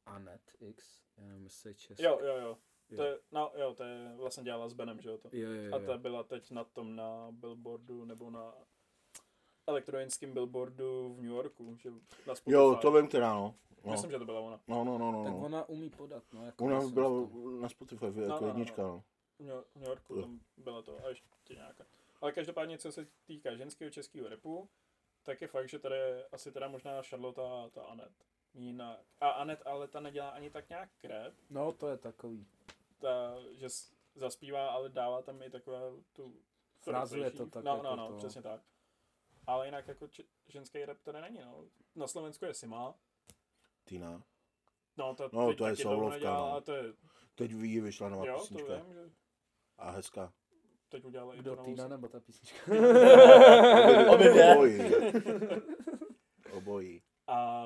Anet X. Já nevím, jestli je Češka. Jo, jo, jo. To je, no, jo, to je vlastně dělala s Benem, že jo, to. Jo, jo, jo. A ta byla teď na tom na billboardu, nebo na elektronickém billboardu v New Yorku, že na Spotify. Jo, to vím teda, no. No, Myslím, že to byla ona. no, no, no, no. Tak no. ona umí podat, no. Jako Ona myslím, byla na Spotify jako no, no, jednička, no. V New- v New Yorku Jo. tam byla to a ještě nějaká. Ale každopádně, co se týká ženského českého repu, tak je fakt, že tady je asi teda možná Charlotte a ta Anet. Jinak. A Anet ale ta nedělá ani tak nějak rap, No, to je takový. Ta, že zaspívá, ale dává tam i takové tu... Frázuje to tak No, jako no, no, to. přesně tak. Ale jinak jako č- ženský rap tady není, no. Na Slovensku je Sima. Tina. No, to, No, to je soulovka, no. to je, Teď ví, vyšla nová jo, to písnička. vím, že A hezká. teď udělala i Kdo, to novou Týna nebo ta písnička? Obě dvě. Obojí. Obojí. A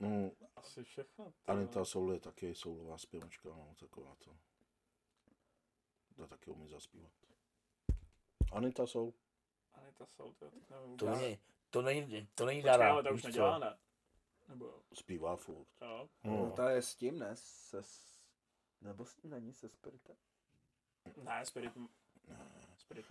No, asi všechno. ty Anita Soul je taky soulová zpěvačka, no, taková to. Ta taky umí zaspívat. Anita Soul. Anita Soul, to teď nevím. To není, to není, to není Počkej, ale ta už nedělá, ne? Nebo? Zpívá furt. jo? No, No. ta je s tím, ne? Se, s- nebo s tím není se Spiritem? Ne, Spirit, Spirit má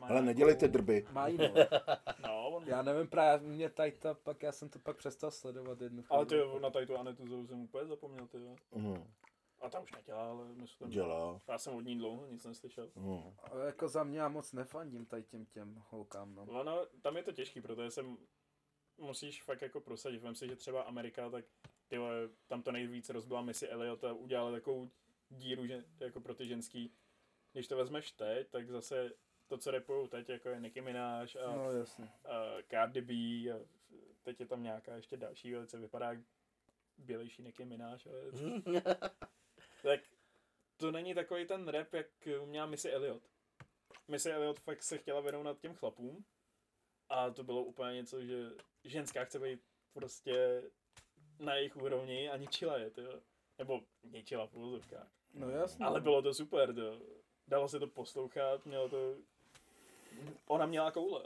Ale nedělejte drby. Má jinou. No, on, Já nevím, právě mě tady ta, pak já jsem to pak přestal sledovat jednu ale ty chvíli. na tady tu Anetu Zou jsem úplně zapomněl, ty jo. No, A ta už nedělá, ale myslím. dělá. Já jsem od ní dlouho nic neslyšel. No. Ale jako za mě já moc nefandím tady těm těm holkám, no. Ono, tam je to těžký, protože jsem musíš fakt jako prosadit. Vem si, že třeba Amerika, tak ty tam to nejvíce rozbila Missy Elliott a udělala takovou díru že, jako pro ty ženský. Když to vezmeš teď, tak zase to, co repujou teď, jako je Nicki Minaj a, No jasně. a Cardi B a teď je tam nějaká ještě další velice vypadá bělejší Nicki Minaj, ale tak to není takový ten rap, jak měla Missy Elliott. Missy Elliott fakt se chtěla vyrovnat těm chlapům a to bylo úplně něco, že ženská chce být prostě na jejich úrovni a ničila je, tyjo. Nebo ničila v úvozovkách. No jasně. Ale bylo to super, to. Dalo se to poslouchat, mělo to... Ona měla koule.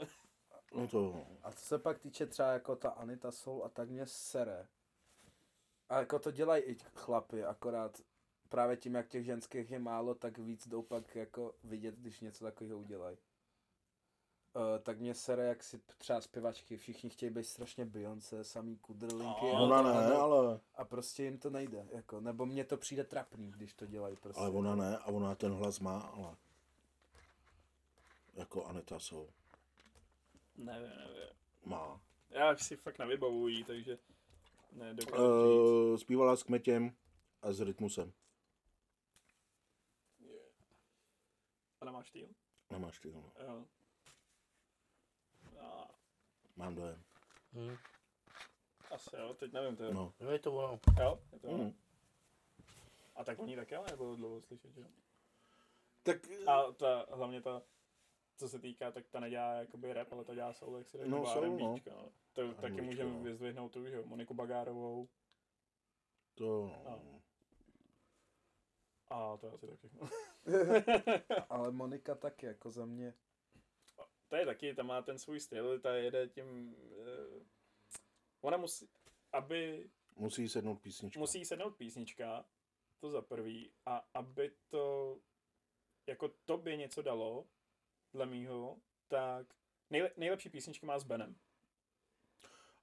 no to, A co se pak týče třeba jako ta Anita Soul a tak mě sere. A jako to dělají i chlapy, akorát právě tím, jak těch ženských je málo, tak víc jdou pak jako vidět, když něco takového udělají. Uh, tak mě sere, jak si třeba zpěvačky, všichni chtějí být strašně Beyoncé, samý kudrlinky. No, a ona to- ne, ale, A prostě jim to nejde, jako, nebo mně to přijde trapný, když to dělají prostě. ale ona ne a ona ten hlas má, ale jako Anita Soul Nevím, nevím. má. Já si fakt nevybavuji, takže ne. Uh, zpívala s Kmetěm a s Rytmusem. A nemáš tým? Nemáš ty, no. Jo. A, Mám dojem. Hm, asi jo, teď nevím, to je. No. no je to ono. Jo, je to. Mm. A tak oni taky ale nebylo dlouho slyšet, že jo? Tak A ta, hlavně ta, co se týká, tak ta nedělá jakoby rap, ale ta dělá soul, jak si řekl, No, nebo soul, no. R&Bčka, no. To taky R&Bčka, můžeme no. vyzdvihnout tu, že jo, Moniku Bagárovou. to, no. No. A to je asi tak všechno. Ale Monika taky, jako za mě. ta je taky, ta má ten svůj styl, ta jede tím, uh, ona musí, aby, Musí sednout písnička. musí sednout písnička, to za prvý, a aby to, jako tobě něco dalo, dle mýho, tak nejle, nejlepší písničky má s Benem.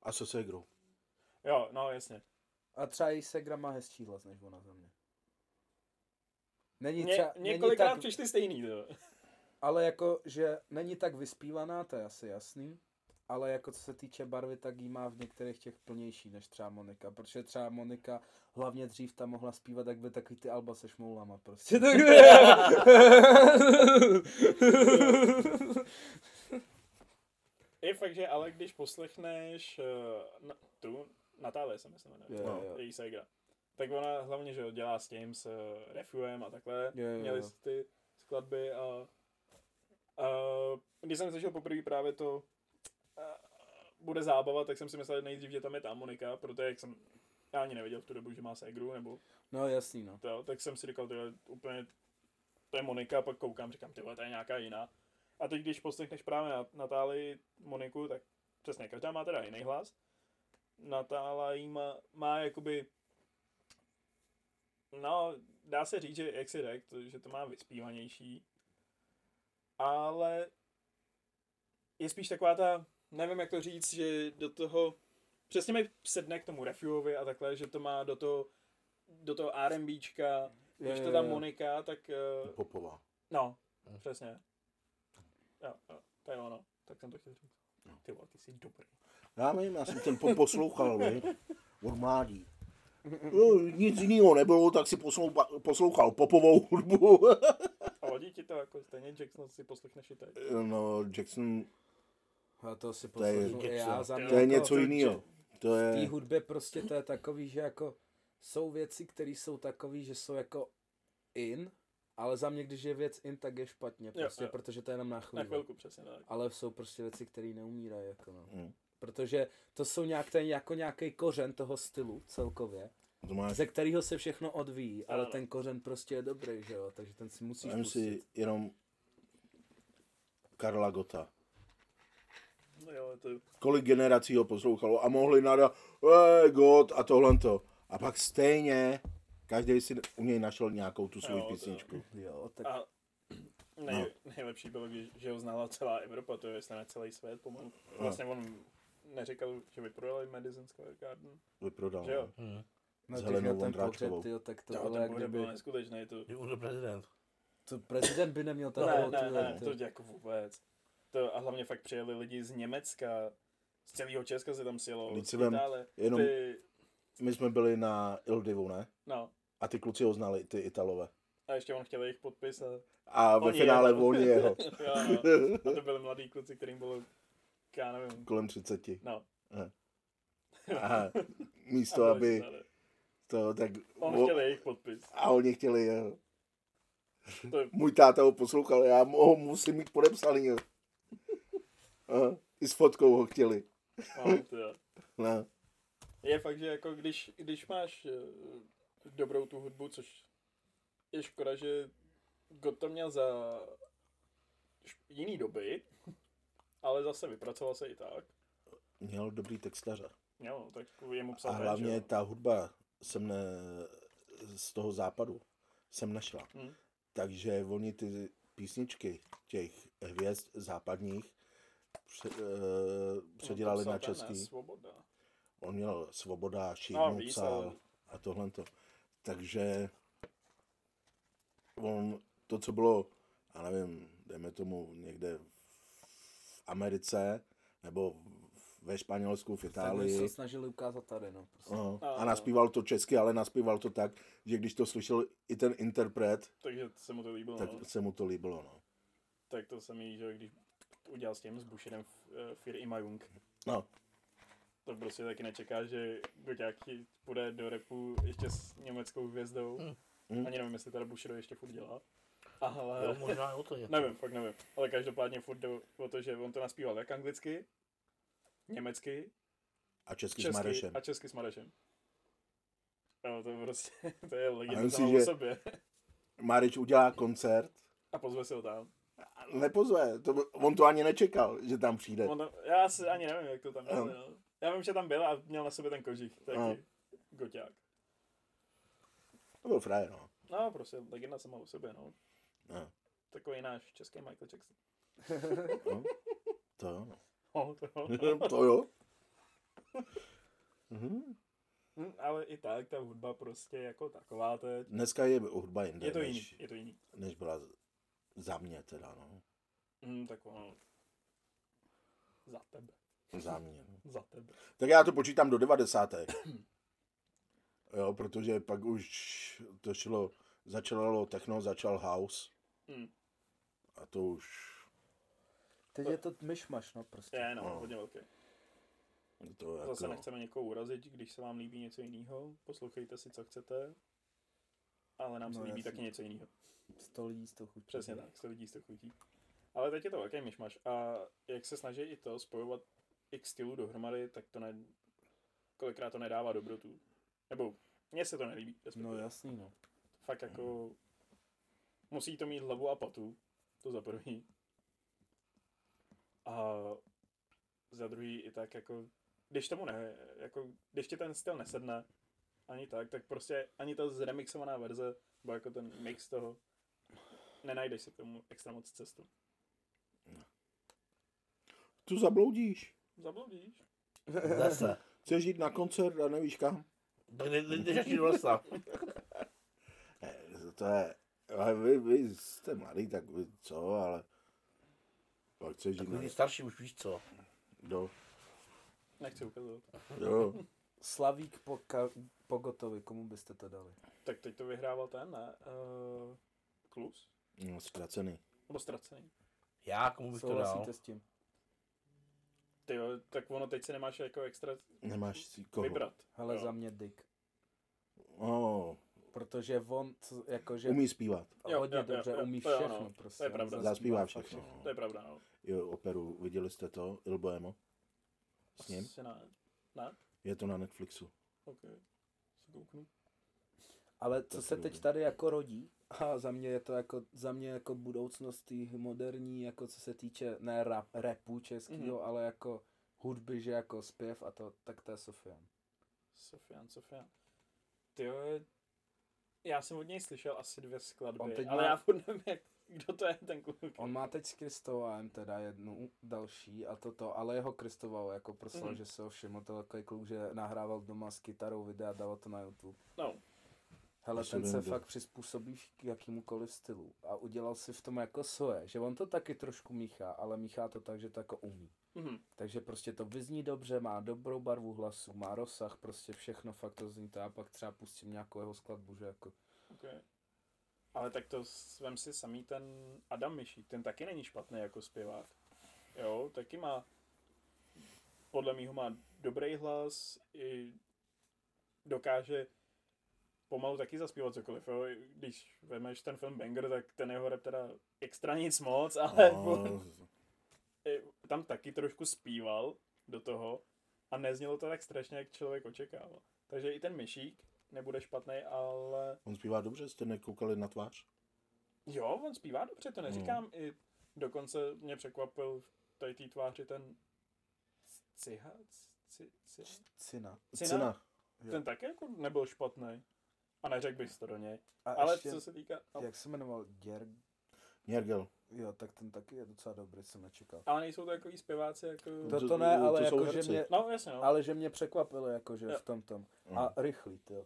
A se Segrou. Jo, no jasně. A třeba její segra má hezčí hlas než ona za mě. Není Ně, třeba, není několikrát tak, přišli stejný, to. ale jako, že není tak vyspívaná, to je asi jasný. Ale jako co se týče barvy, tak jí má v některých těch plnější než třeba Monika. Protože třeba Monika hlavně dřív tam mohla zpívat, jak by takový ty alba se šmoulama prostě. Tak... Je fakt, že ale když poslechneš uh, na, tu Natálie se myslím, jmenuje. Jo, jo. její ségra. Tak ona hlavně, že jo, dělá s tím, s uh, Refuem a takhle. Jo, Měli jo. ty skladby a, a když jsem slyšel poprvé právě to bude zábava, tak jsem si myslel nejdřív, že tam je ta Monika, protože jak jsem já ani nevěděl v tu dobu, že má ségru, nebo No jasný, no. to, tak jsem si říkal, tyhle, úplně, to je Monika, pak koukám, říkám, tyhle, to je nějaká jiná. A teď, když poslechneš právě Nat- Natálii Moniku, tak přesně, každá má teda jiný hlas. Natála jí má, má jakoby, no, dá se říct, že jak si řekl, že to má vyspívanější, ale je spíš taková ta, nevím jak to říct, že do toho, přesně mi sedne k tomu Refuovi a takhle, že to má do toho, do toho R&Bčka, když to tam. Monika, tak uh, Popová. No, přesně. Jo, jo, to je ono. Tak jsem to chtěl říct. Ty vole, ty jsi dobrý. Já vím, já jsem ten pop poslouchal, vy, od mládí. No, nic jiného nebylo, tak si posloucha, poslouchal popovou hudbu. A vadí ti to jako stejně Jackson si poslechneš i teď. no, Jackson, A to si To je- já za mě to je něco jiného. To V té je, hudbě prostě to je takový, že jako jsou věci, které jsou takový, že jsou jako in, ale za mě, když je věc in, tak je špatně, prostě, jo. protože to je jenom na Na chvíli. chvilku přesně tak. Ale jsou prostě věci, které neumírají, jako no. Mm. Protože to jsou nějak ten, jako nějaký kořen toho stylu celkově, to máš, ze kterého se všechno odvíjí, ale ten kořen prostě je dobrý, že jo, takže ten si musíš vem si jenom Karla Gota. No jo, to Kolik generací ho poslouchalo a mohli nadat, hey, God a tohle to. A pak stejně každý si u něj našel nějakou tu svou to- písničku. Jo, tak a nej, nejlepší bylo, že ho znala celá Evropa, to je snad celý svět pomalu. Vlastně on neříkal, že vyprodali Madison Square Garden, Vyprodal. že jo? Hmm. no, s když Helenou Vondráčkovou. tyjo, tak to To, bylo jak kdyby, byl neskutečný, to, Je už prezident. to prezident by neměl ne, takovou ne, ne, tu- to jako vůbec. To, a hlavně fakt přijeli lidi z Německa, z celého Česka se tam sjelo, Vždyť z si vem, jenom- Ty, My jsme byli na Ildivu, ne? no, A ty kluci ho znali, ty Italové. a ještě on chtěl jejich podpis a A ve finále jeho. oni jeho. jo, no. A to byli mladí kluci, kterým bylo, já nevím, Kolem 30. no. A A místo, byli aby to tak... On o- chtěl jejich podpis. A oni chtěli jeho. To je, Můj táta ho poslouchal, já ho musím mít podepsaný. jo. A, I s fotkou ho chtěli. no, to je. No. je fakt, že jako když, když máš eh, dobrou tu hudbu, což je škoda, že God to měl za jiný doby, ale zase vypracoval se i tak. Měl dobrý textaře. Jo, tak je mu psal A hlavně že ta hudba jsem ne, z toho západu jsem našla. Hm. Takže oni ty písničky těch hvězd západních pře, uh, předělali No, to na český. ne, Svoboda. On měl Svoboda, No, Šídnu víc, psal a tohle to. Takže on to, co bylo, já nevím, dejme tomu někde v Americe, nebo ve Španělsku, v tak oni Itálii, se snažili ukázat tady, no. Prostě. no, A- naspíval to česky, ale naspíval to tak, že když to slyšel i ten interpret, Takže se mu to líbilo. tak no. se mu to líbilo. No. Tak to se mi, že když udělal s tím, s Busherem uh, Fir Imajung, no, to prostě taky nečeká, že Goťák půjde do repu ještě s německou hvězdou. Hmm. Ani nevím, jestli teda Bushido ještě furt dělá. Jo, Ale možná o to něco. nevím, fakt nevím. Ale každopádně furt jde o to, že on to naspíval jak anglicky, německy, a česky, s česky Marešem. a česky s Marešem. Jo, to je prostě, to je legenda sama o že- sobě. Mareš udělá koncert, A pozve si ho tam. Nepozve, to, on to ani nečekal, že tam přijde. On tam, já si ani nevím, jak to tam bylo. No. Já vím, že tam byl a měl na sobě ten kožich, taky Ano. goťák. To byl frajer, no. No, prostě legenda sama o sobě, no. no. Takový náš český Michael Jackson. no. To jo, no. Oh, to. to jo. Mhm. Hm, ale i tak, ta hudba prostě jako taková teď. Dneska je hudba jinde, Je to jiný, než, je to jiný. než byla za mě teda, no. Hm, tak ono, za tebe, Za mě. no. za tebe. Tak já to počítám do 90. Jo, protože pak už to šlo, začalo techno, začal house Hm, a to už, Teď je to myšmaš, no prostě. je, no, No. hodně velký. To jako, Zase nechceme někoho urazit, když se vám líbí něco jiného, poslouchejte si, co chcete, ale nám se No, líbí jasně. taky něco jiného. 100 lidí z toho chutí. Přesně tak, se lidí z toho chutí. Ale teď je to velký myšmaš a jak se snaží i to spojovat x stylů dohromady, tak to ne, kolikrát to nedává dobrotu. Nebo mně se to nelíbí. No respektive. jasný, no. Fakt jako musí to mít hlavu a patu, to za prvý. A za druhý i tak jako, když tomu ne, jako, když ti ten styl nesedne, ani tak, tak prostě ani ta zremixovaná verze, nebo jako ten mix toho, nenajdeš si k tomu extra moc cestu. Tu zabloudíš. Zabloudíš. Zase. Chceš jít na koncert a nevíš kam? Tak ne- ne- jdeš do lesa. Ne, to je, ale vy, vy jste mladý, tak vy co, ale pak chceš jít na, Takový starší už víš co. do, Nechci ukazovat. jo, Slavík po, ka- po Gotovi, komu byste to dali? Tak teď to vyhrával ten, ne? Uh, Klus? no, ztracený. Nebo ztracený? Já komu bych to dal? Souhlasíte s tím? Ty jo, tak ono teď se nemáš jako extra Nemáš si koho. vybrat. Hele, Jo. za mě Dick. Oh, Protože on, co- jakože umí zpívat. Jo, hodně jo, jo, dobře jo, umí to jo, všechno no. prostě. To je pravda. Zaspívá fakt všechno. To je pravda, no. Jo, operu, viděli jste to, Il Boemo? S ním? Asi ne. Ne? Je to na Netflixu. OK. Se kouknu. Ale To co se teď tady jako rodí, a za mě je to jako, za mě jako budoucnost tý moderní, jako co se týče, ne rap, rapu českýho, Mhm. ale jako hudby, že jako zpěv a to, tak to je Sofian. Sofian, Sofian. Ty jo, já jsem od něj slyšel asi dvě skladby, On teď ale má- já furt nevím, jak, kdo to je ten kluk. On má teď s Kristovem teda jednu další a toto, ale jeho Kristoval jako proslal, Mhm. že se ho všiml, to takový kluk, že nahrával doma s kytarou videa a dával to na YouTube. No, Hele, ten se fakt přizpůsobí k jakýmukoliv stylu a udělal si v tom jako svoje, že on to taky trošku míchá, ale míchá to tak, že to jako umí. mhm. Takže prostě to vyzní dobře, má dobrou barvu hlasu, má rozsah, prostě všechno fakt to zní to. Já pak třeba pustím nějakou jeho skladbu, že jako... Okay. Ale tak to vem si samý ten Adam Myšík, ten taky není špatný jako zpěvák. Jo, taky má, podle mýho má dobrý hlas, i dokáže pomalu taky zaspívat cokoliv, jo. Když vemeš ten film Banger, tak ten jeho rap teda extra nic moc, ale No, i tam taky trošku zpíval do toho a neznělo to tak strašně, jak člověk očekával. Takže i ten Myšík nebude špatný, ale on zpívá dobře, jste nekoukali na tvář? Jo, on zpívá dobře, to neříkám. I dokonce mě překvapil v té té tváři ten Ciha? Ci, ci, Cina. Cina? Jo. Ten taky jako nebyl špatný. A neřekl bych to do něj. A Ale ještě, co se týká... No, jak se jmenoval, Děr... Njergel. Jo, tak ten taky je docela dobrý, jsem nečekal. ale nejsou to takový zpěváci jako... To- To, to ne, ale to jsou jako, že herci. mě, No, jasně, no. ale že mě překvapilo, jako, že Jo. v tom tom. Mm. A rychlý, jo.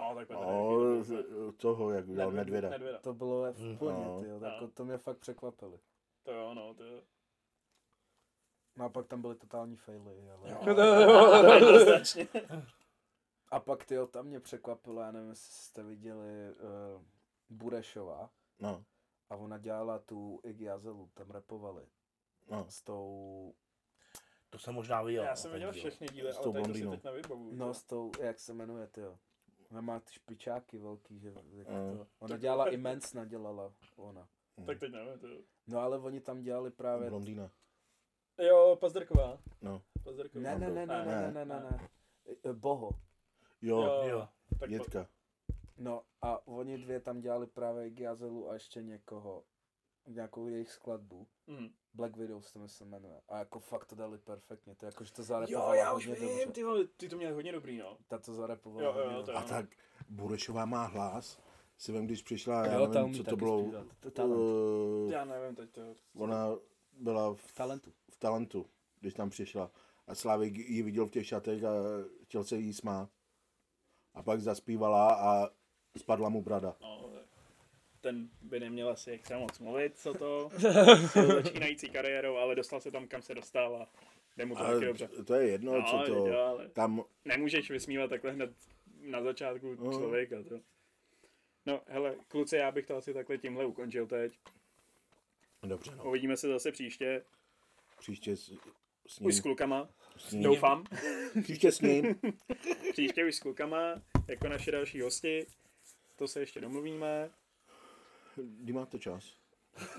No, tak No, z- toho, jak udělal Nedvěda. Nedvěda. To bylo v plně, No. ty jo, No. to mě fakt překvapili. To jo, no, to jo. No a pak tam byly totální faily, ale... Jo, jednoznačně. A pak ty tam mě překvapilo, já nevím, jestli jste viděli uh, Burešova No, a ona dělala tu Iggy Azelu, tam repovali no. s tou, To jsem možná viděl. Já no, jsem viděl všechny díly, S ale tou tady to si teď nevybavuju. no s tou, jak se jmenuje, ty jo. Ona má ty špičáky velký, že jak mm. to. Ona dělala imensna, dělala ona. Mm. Tak teď nevím, to No ale oni tam dělali právě... Blondýna. Jo, Pazderková. No. Pazderková. Ne, ne, ne, ne, ne, ne, ne, ne. E, Boho. Jo, jo. jo. Tak Dětka. No a oni dvě tam dělali právě Giazelu a ještě někoho, nějakou jejich skladbu. Mm. Black Widows to se jmenuje. A jako fakt to dali perfektně. To jako, že to Jo, zarepovala já už hodně vím, dobře. ty vole, ty to měl hodně dobrý, no. Ta to zarepovala Jo, jo, hodně to dobře. jo. A tak Burešová má hlas. Si vím, když přišla, já Jo, ta nevím, umí co to taky bylo. zpívat. To je talent. Uh, Já nevím teď to. ona byla v, Talentu. v talentu, když tam přišla. A Slavik ji viděl v těch šatech a chtěl se jí smát. A pak zaspívala a spadla mu brada. No, ten by neměl asi extra moc mluvit, co to, s začínající kariérou, ale dostal se tam, kam se dostal a jde mu to taky Ale dobře. to je jedno, No, co to... jo, ale Tam, nemůžeš vysmívat takhle hned na začátku No. člověka. To. No, hele, kluci, já bych to asi takhle tímhle ukončil teď. dobře, no. Uvidíme se zase příště, Příště s, s už s ním. klukama. S ním. Doufám. Příště s ním. Příště už s klukama, jako naše další hosti. To se ještě domluvíme. Kdy máte čas?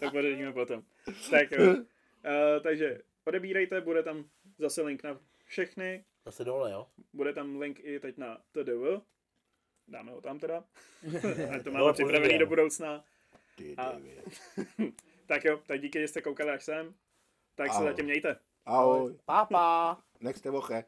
To pořešíme potom. Tak jo. Uh, takže odebírejte, bude tam zase link na všechny. Zase dole, jo? Bude tam link i teď na TDV. Dáme ho tam teda. A to máme připravený do budoucna. Ty, A-. Tak jo, tak díky, že jste koukali až sem. Tak se Ahoj. zatím mějte. Ahoj. Papa. Nechste voche.